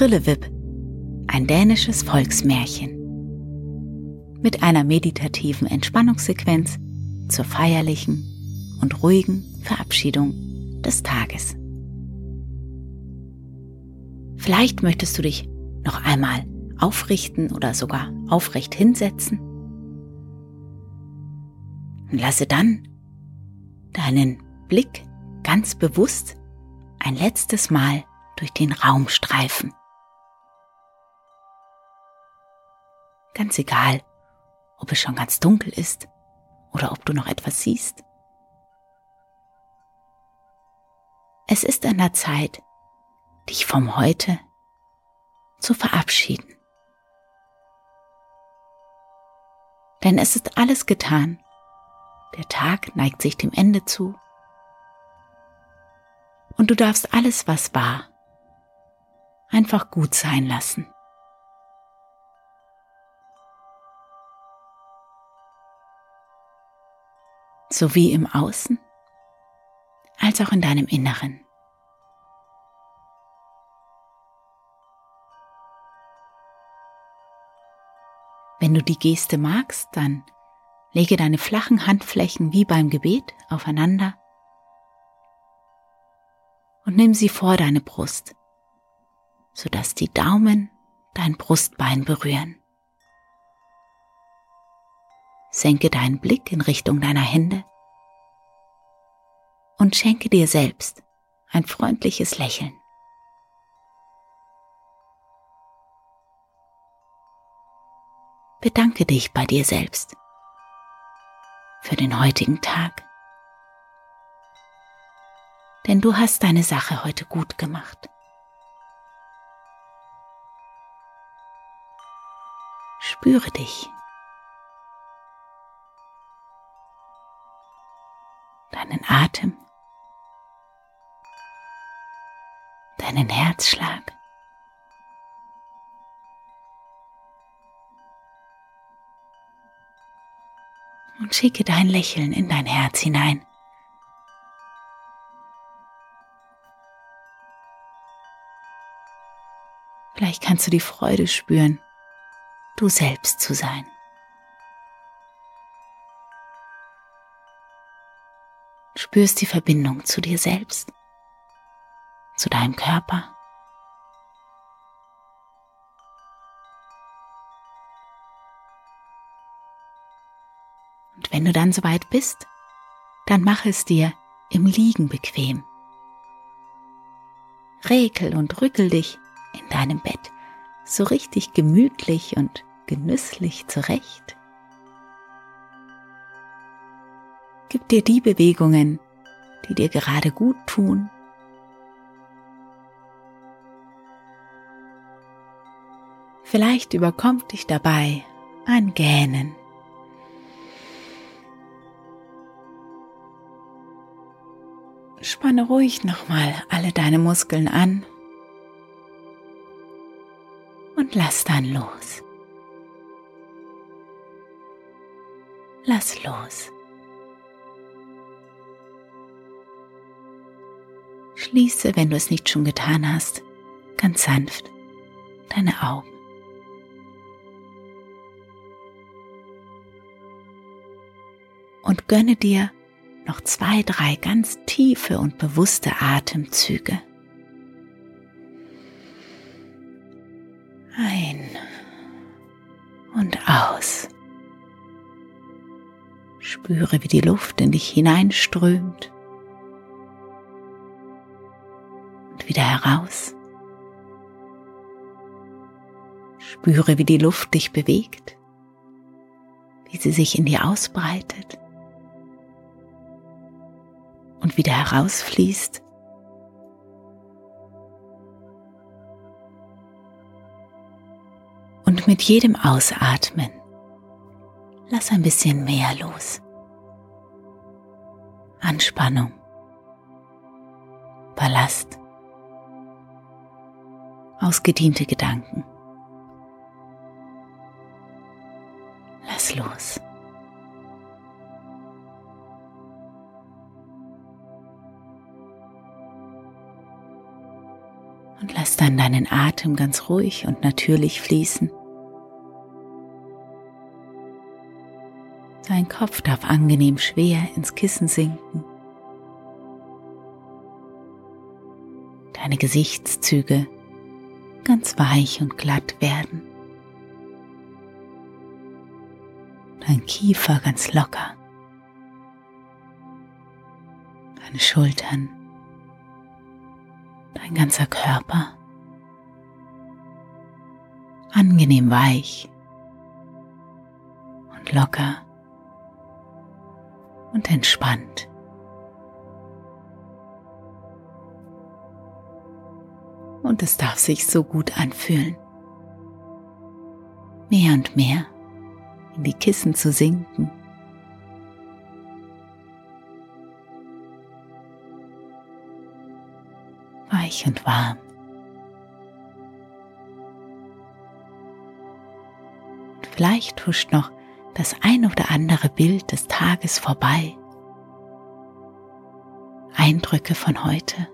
Trillewip, ein dänisches Volksmärchen. Mit einer meditativen Entspannungssequenz zur feierlichen und ruhigen Verabschiedung des Tages. Vielleicht möchtest du dich noch einmal aufrichten oder sogar aufrecht hinsetzen. Und lasse dann deinen Blick ganz bewusst ein letztes Mal durch den Raum streifen. Ganz egal, ob es schon ganz dunkel ist oder ob du noch etwas siehst. Es ist an der Zeit, dich vom Heute zu verabschieden. Denn es ist alles getan. Der Tag neigt sich dem Ende zu. Und du darfst alles, was war, einfach gut sein lassen. Sowie im Außen als auch in deinem Inneren. Wenn du die Geste magst, dann lege deine flachen Handflächen wie beim Gebet aufeinander und nimm sie vor deine Brust, sodass die Daumen dein Brustbein berühren. Senke deinen Blick in Richtung deiner Hände und schenke dir selbst ein freundliches Lächeln. bedanke dich bei dir selbst für den heutigen Tag. Denn du hast deine Sache heute gut gemacht. Spüre dich. Deinen Atem. Deinen Herzschlag. und schicke dein Lächeln in dein Herz hinein. Vielleicht kannst du die Freude spüren, du selbst zu sein. Spürst die Verbindung zu dir selbst, zu deinem Körper Und wenn du dann soweit bist, dann mach es dir im Liegen bequem. Rekel und rückel dich in deinem Bett so richtig gemütlich und genüsslich zurecht. Gib dir die Bewegungen, die dir gerade gut tun. Vielleicht überkommt dich dabei ein Gähnen. Spanne ruhig nochmal alle deine Muskeln an und lass dann los. Lass los. Schließe, wenn du es nicht schon getan hast, ganz sanft deine Augen. Und gönne dir noch zwei, drei ganz tiefe und bewusste Atemzüge. Ein und aus. Spüre, wie die Luft in dich hineinströmt wieder heraus. Spüre, wie die Luft dich bewegt, wie sie sich in dir ausbreitet und wieder herausfließt. Und mit jedem Ausatmen lass ein bisschen mehr los. Anspannung, Ballast, ausgediente Gedanken. Lass los. Und lass dann deinen Atem ganz ruhig und natürlich fließen. Dein Kopf darf angenehm schwer ins Kissen sinken. Deine Gesichtszüge ganz weich und glatt werden. Dein Kiefer ganz locker. Deine Schultern. Dein ganzer Körper. Angenehm weich und locker und entspannt. Und es darf sich so gut anfühlen. Mehr und mehr in die Kissen zu sinken. Weich und warm. Und vielleicht huscht noch das ein oder andere Bild des Tages vorbei. Eindrücke von heute,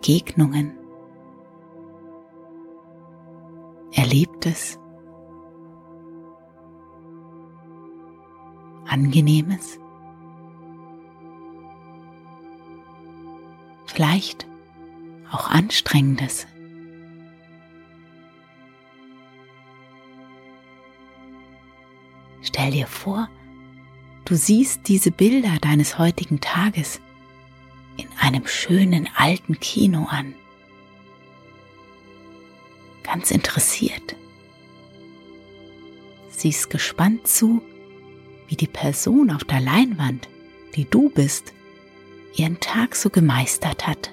Begegnungen, Erlebtes, Angenehmes, vielleicht auch Anstrengendes. Stell dir vor, du siehst diese Bilder deines heutigen Tages in einem schönen alten Kino an. Ganz interessiert. Siehst gespannt zu, wie die Person auf der Leinwand, die du bist, ihren Tag so gemeistert hat.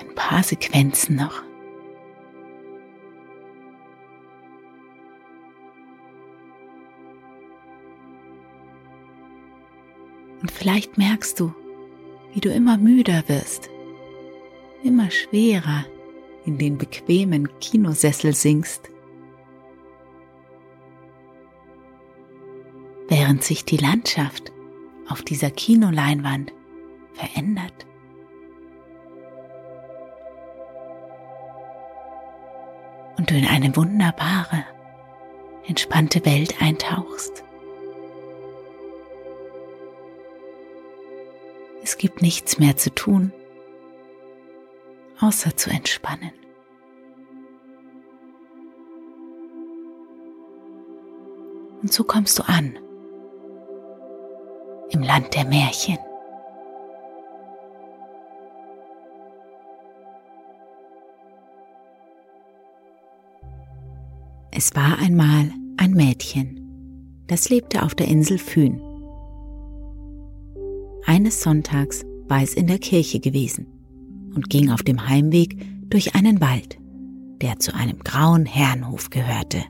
Ein paar Sequenzen noch. Vielleicht merkst du, wie du immer müder wirst, immer schwerer in den bequemen Kinosessel sinkst, während sich die Landschaft auf dieser Kinoleinwand verändert. Und du in eine wunderbare, entspannte Welt eintauchst. Es gibt nichts mehr zu tun, außer zu entspannen. Und so kommst du an im Land der Märchen. Es war einmal ein Mädchen, das lebte auf der Insel Fühn. Eines Sonntags war es in der Kirche gewesen und ging auf dem Heimweg durch einen Wald, der zu einem grauen Herrenhof gehörte.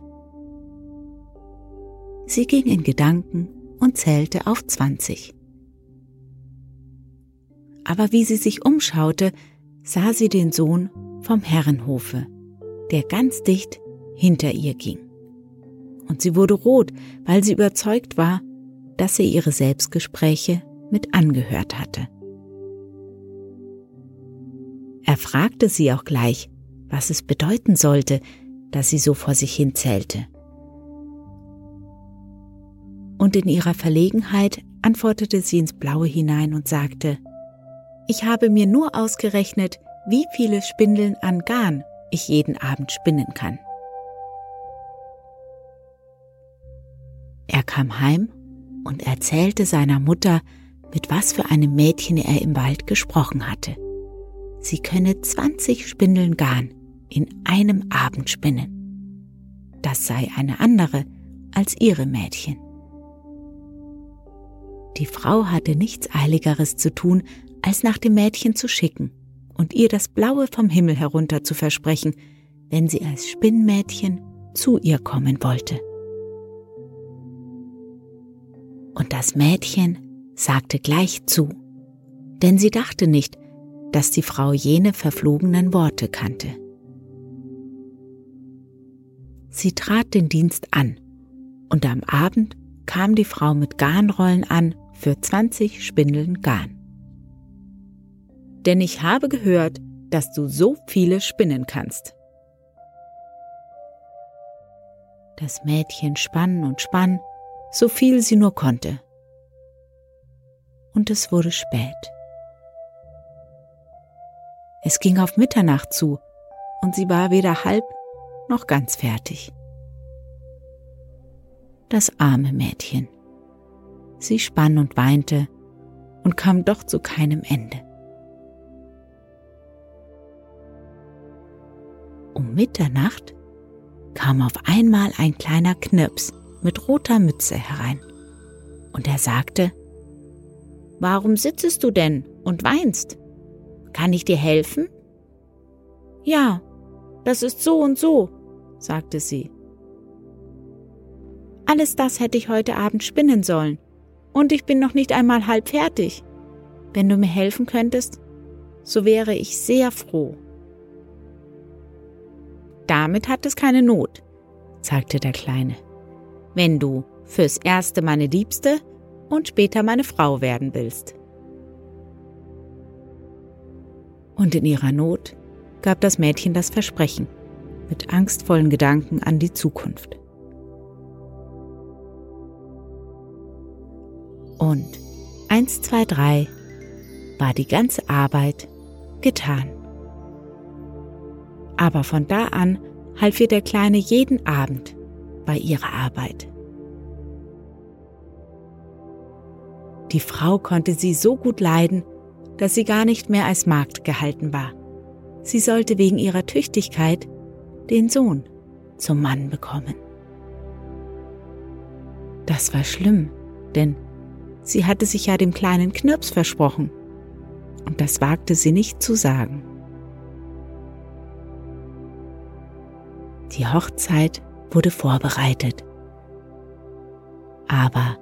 Sie ging in Gedanken und zählte auf 20. Aber wie sie sich umschaute, sah sie den Sohn vom Herrenhofe, der ganz dicht hinter ihr ging. Und sie wurde rot, weil sie überzeugt war, dass er ihre Selbstgespräche mit angehört hatte. Er fragte sie auch gleich, was es bedeuten sollte, dass sie so vor sich hin zählte. Und in ihrer Verlegenheit antwortete sie ins Blaue hinein und sagte, ich habe mir nur ausgerechnet, wie viele Spindeln an Garn ich jeden Abend spinnen kann. Er kam heim und erzählte seiner Mutter, mit was für einem Mädchen er im Wald gesprochen hatte. Sie könne 20 Spindeln Garn in einem Abend spinnen. Das sei eine andere als ihre Mädchen. Die Frau hatte nichts Eiligeres zu tun, als nach dem Mädchen zu schicken und ihr das Blaue vom Himmel herunter zu versprechen, wenn sie als Spinnmädchen zu ihr kommen wollte. Und das Mädchen sagte gleich zu, denn sie dachte nicht, dass die Frau jene verflogenen Worte kannte. Sie trat den Dienst an, und am Abend kam die Frau mit Garnrollen an für 20 Spindeln Garn. Denn ich habe gehört, dass du so viele spinnen kannst. Das Mädchen spann und spann, so viel sie nur konnte. Und es wurde spät. Es ging auf Mitternacht zu, und sie war weder halb noch ganz fertig. Das arme Mädchen. Sie spann und weinte und kam doch zu keinem Ende. Um Mitternacht kam auf einmal ein kleiner Knirps mit roter Mütze herein. Und er sagte, Warum sitzest du denn und weinst? Kann ich dir helfen? Ja, das ist so und so, sagte sie. Alles das hätte ich heute Abend spinnen sollen, und ich bin noch nicht einmal halb fertig. Wenn du mir helfen könntest, so wäre ich sehr froh. Damit hat es keine Not, sagte der Kleine. Wenn du fürs Erste meine Liebste und später meine Frau werden willst. Und in ihrer Not gab das Mädchen das Versprechen, mit angstvollen Gedanken an die Zukunft. Und eins, zwei, drei war die ganze Arbeit getan. Aber von da an half ihr der Kleine jeden Abend bei ihrer Arbeit. Die Frau konnte sie so gut leiden, dass sie gar nicht mehr als Magd gehalten war. Sie sollte wegen ihrer Tüchtigkeit den Sohn zum Mann bekommen. Das war schlimm, denn sie hatte sich ja dem kleinen Knirps versprochen, und das wagte sie nicht zu sagen. Die Hochzeit wurde vorbereitet. Aber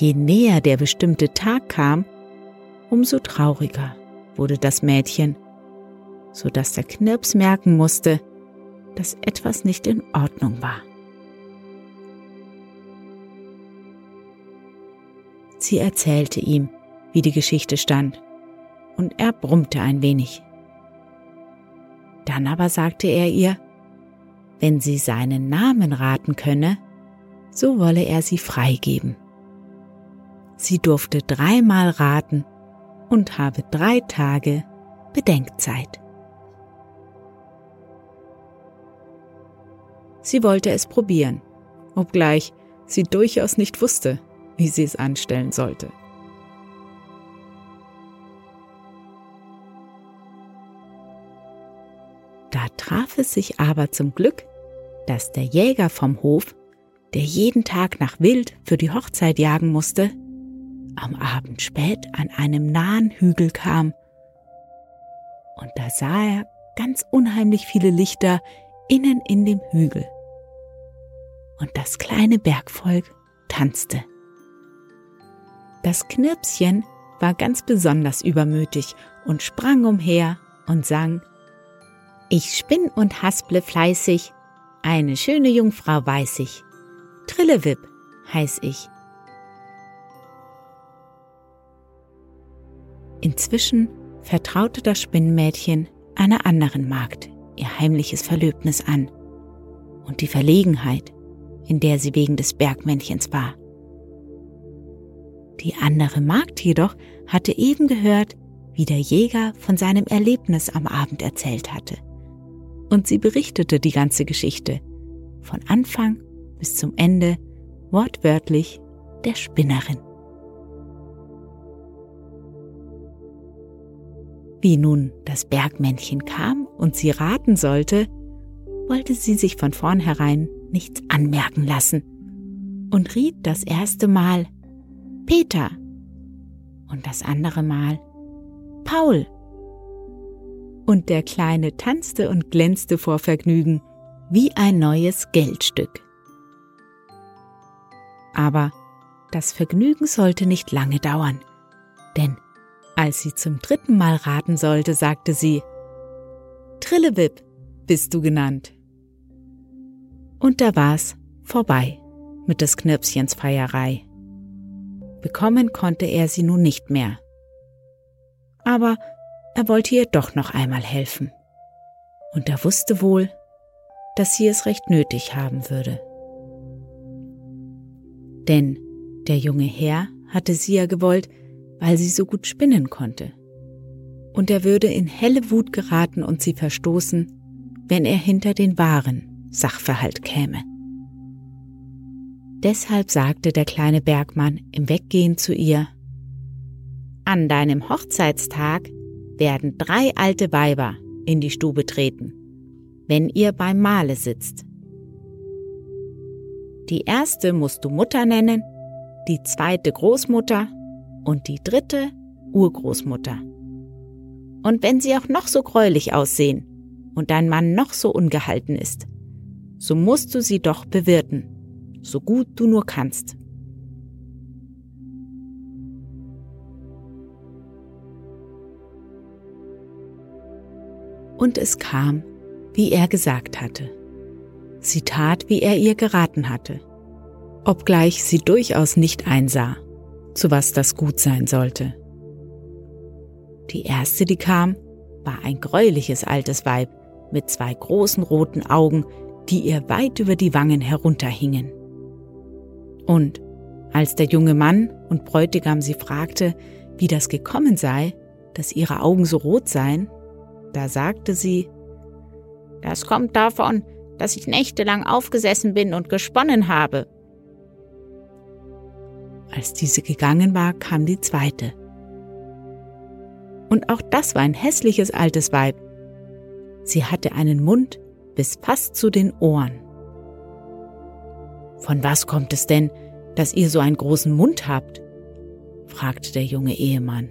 je näher der bestimmte Tag kam, umso trauriger wurde das Mädchen, so dass der Knirps merken musste, dass etwas nicht in Ordnung war. Sie erzählte ihm, wie die Geschichte stand, und er brummte ein wenig. Dann aber sagte er ihr, wenn sie seinen Namen raten könne, so wolle er sie freigeben. Sie durfte dreimal raten und habe drei Tage Bedenkzeit. Sie wollte es probieren, obgleich sie durchaus nicht wusste, wie sie es anstellen sollte. Da traf es sich aber zum Glück, dass der Jäger vom Hof, der jeden Tag nach Wild für die Hochzeit jagen musste, am Abend spät an einem nahen Hügel kam. Und da sah er ganz unheimlich viele Lichter innen in dem Hügel. Und das kleine Bergvolk tanzte. Das Knirpschen war ganz besonders übermütig und sprang umher und sang Ich spinn und hasple fleißig, eine schöne Jungfrau weiß ich. Trillewip heiß ich. Inzwischen vertraute das Spinnmädchen einer anderen Magd ihr heimliches Verlöbnis an und die Verlegenheit, in der sie wegen des Bergmännchens war. Die andere Magd jedoch hatte eben gehört, wie der Jäger von seinem Erlebnis am Abend erzählt hatte. Und sie berichtete die ganze Geschichte, von Anfang bis zum Ende, wortwörtlich der Spinnerin. Wie nun das Bergmännchen kam und sie raten sollte, wollte sie sich von vornherein nichts anmerken lassen und riet das erste Mal Peter und das andere Mal Paul. Und der Kleine tanzte und glänzte vor Vergnügen wie ein neues Geldstück. Aber das Vergnügen sollte nicht lange dauern, denn als sie zum dritten Mal raten sollte, sagte sie, Trillewip bist du genannt. Und da war's vorbei mit des Knirpschens Feierei. Bekommen konnte er sie nun nicht mehr. Aber er wollte ihr doch noch einmal helfen. Und er wusste wohl, dass sie es recht nötig haben würde. Denn der junge Herr hatte sie ja gewollt, weil sie so gut spinnen konnte. Und er würde in helle Wut geraten und sie verstoßen, wenn er hinter den wahren Sachverhalt käme. Deshalb sagte der kleine Bergmann im Weggehen zu ihr, An deinem Hochzeitstag werden drei alte Weiber in die Stube treten, wenn ihr beim Mahle sitzt. Die erste musst du Mutter nennen, die zweite Großmutter und die dritte Urgroßmutter. Und wenn sie auch noch so gräulich aussehen und dein Mann noch so ungehalten ist, so musst du sie doch bewirten so gut du nur kannst. Und es kam, wie er gesagt hatte. Sie tat, wie er ihr geraten hatte, obgleich sie durchaus nicht einsah, zu was das gut sein sollte. Die erste, die kam, war ein greuliches altes Weib mit zwei großen roten Augen, die ihr weit über die Wangen herunterhingen. Und als der junge Mann und Bräutigam sie fragte, wie das gekommen sei, dass ihre Augen so rot seien, da sagte sie, Das kommt davon, dass ich nächtelang aufgesessen bin und gesponnen habe. Als diese gegangen war, kam die zweite. Und auch das war ein hässliches altes Weib. Sie hatte einen Mund bis fast zu den Ohren. Von was kommt es denn, dass ihr so einen großen Mund habt? fragte der junge Ehemann.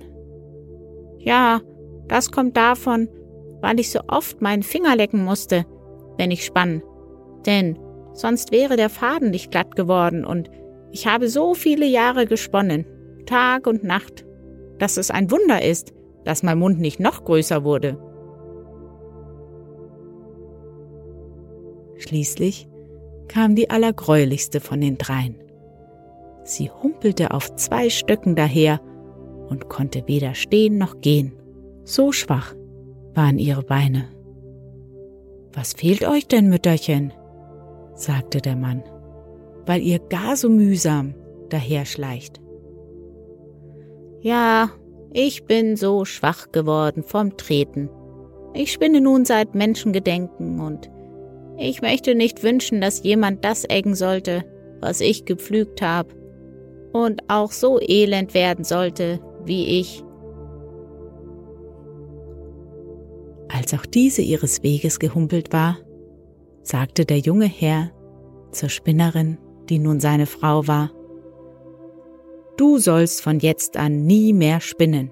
Ja, das kommt davon, weil ich so oft meinen Finger lecken musste, wenn ich spann. Denn sonst wäre der Faden nicht glatt geworden und ich habe so viele Jahre gesponnen, Tag und Nacht, dass es ein Wunder ist, dass mein Mund nicht noch größer wurde. Schließlich kam die allergräulichste von den dreien. Sie humpelte auf zwei Stöcken daher und konnte weder stehen noch gehen. So schwach waren ihre Beine. Was fehlt euch denn, Mütterchen? sagte der Mann, weil ihr gar so mühsam daherschleicht. Ja, ich bin so schwach geworden vom Treten. Ich spinne nun seit Menschengedenken und ich möchte nicht wünschen, dass jemand das eggen sollte, was ich gepflügt habe, und auch so elend werden sollte wie ich. Als auch diese ihres Weges gehumpelt war, sagte der junge Herr zur Spinnerin, die nun seine Frau war, Du sollst von jetzt an nie mehr spinnen,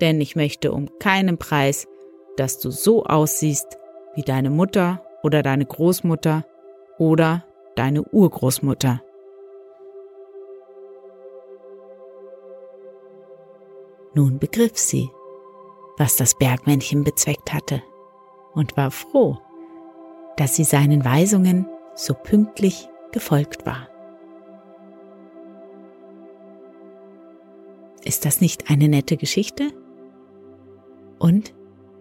denn ich möchte um keinen Preis, dass du so aussiehst wie deine Mutter oder deine Großmutter oder deine Urgroßmutter. Nun begriff sie, was das Bergmännchen bezweckt hatte und war froh, dass sie seinen Weisungen so pünktlich gefolgt war. Ist das nicht eine nette Geschichte? Und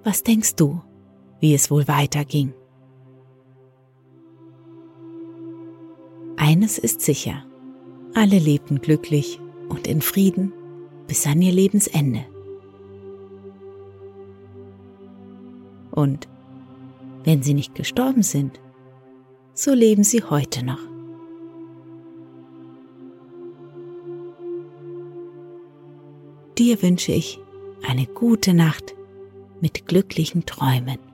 was denkst du, wie es wohl weiterging? Eines ist sicher, alle lebten glücklich und in Frieden bis an ihr Lebensende. Und wenn sie nicht gestorben sind, so leben sie heute noch. Dir wünsche ich eine gute Nacht mit glücklichen Träumen.